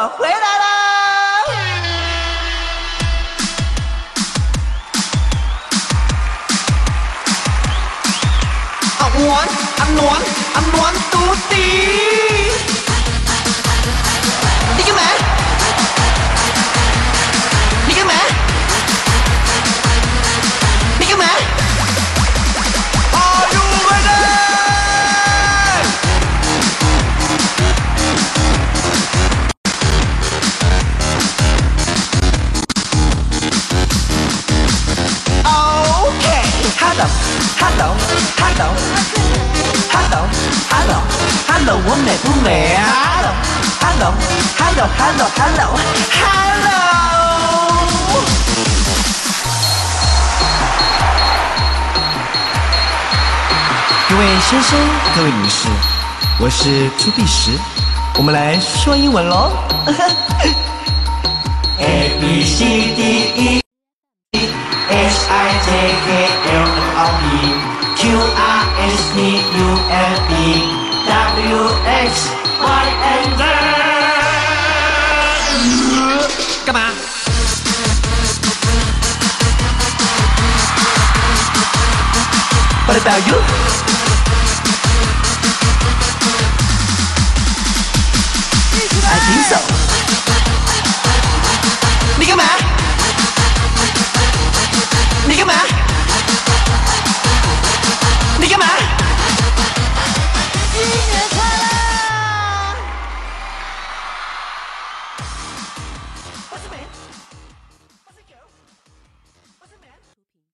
ở Huế ăn muốn, ăn muốn tu tí. Hello, hello, hello, hello，我美不美？Hello, hello, hello, hello, hello, hello。各位先生，各位女士，我是朱碧石，我们来说英文喽。A B C D E Q R S T U L V W X Y and Z。干嘛？What about you？I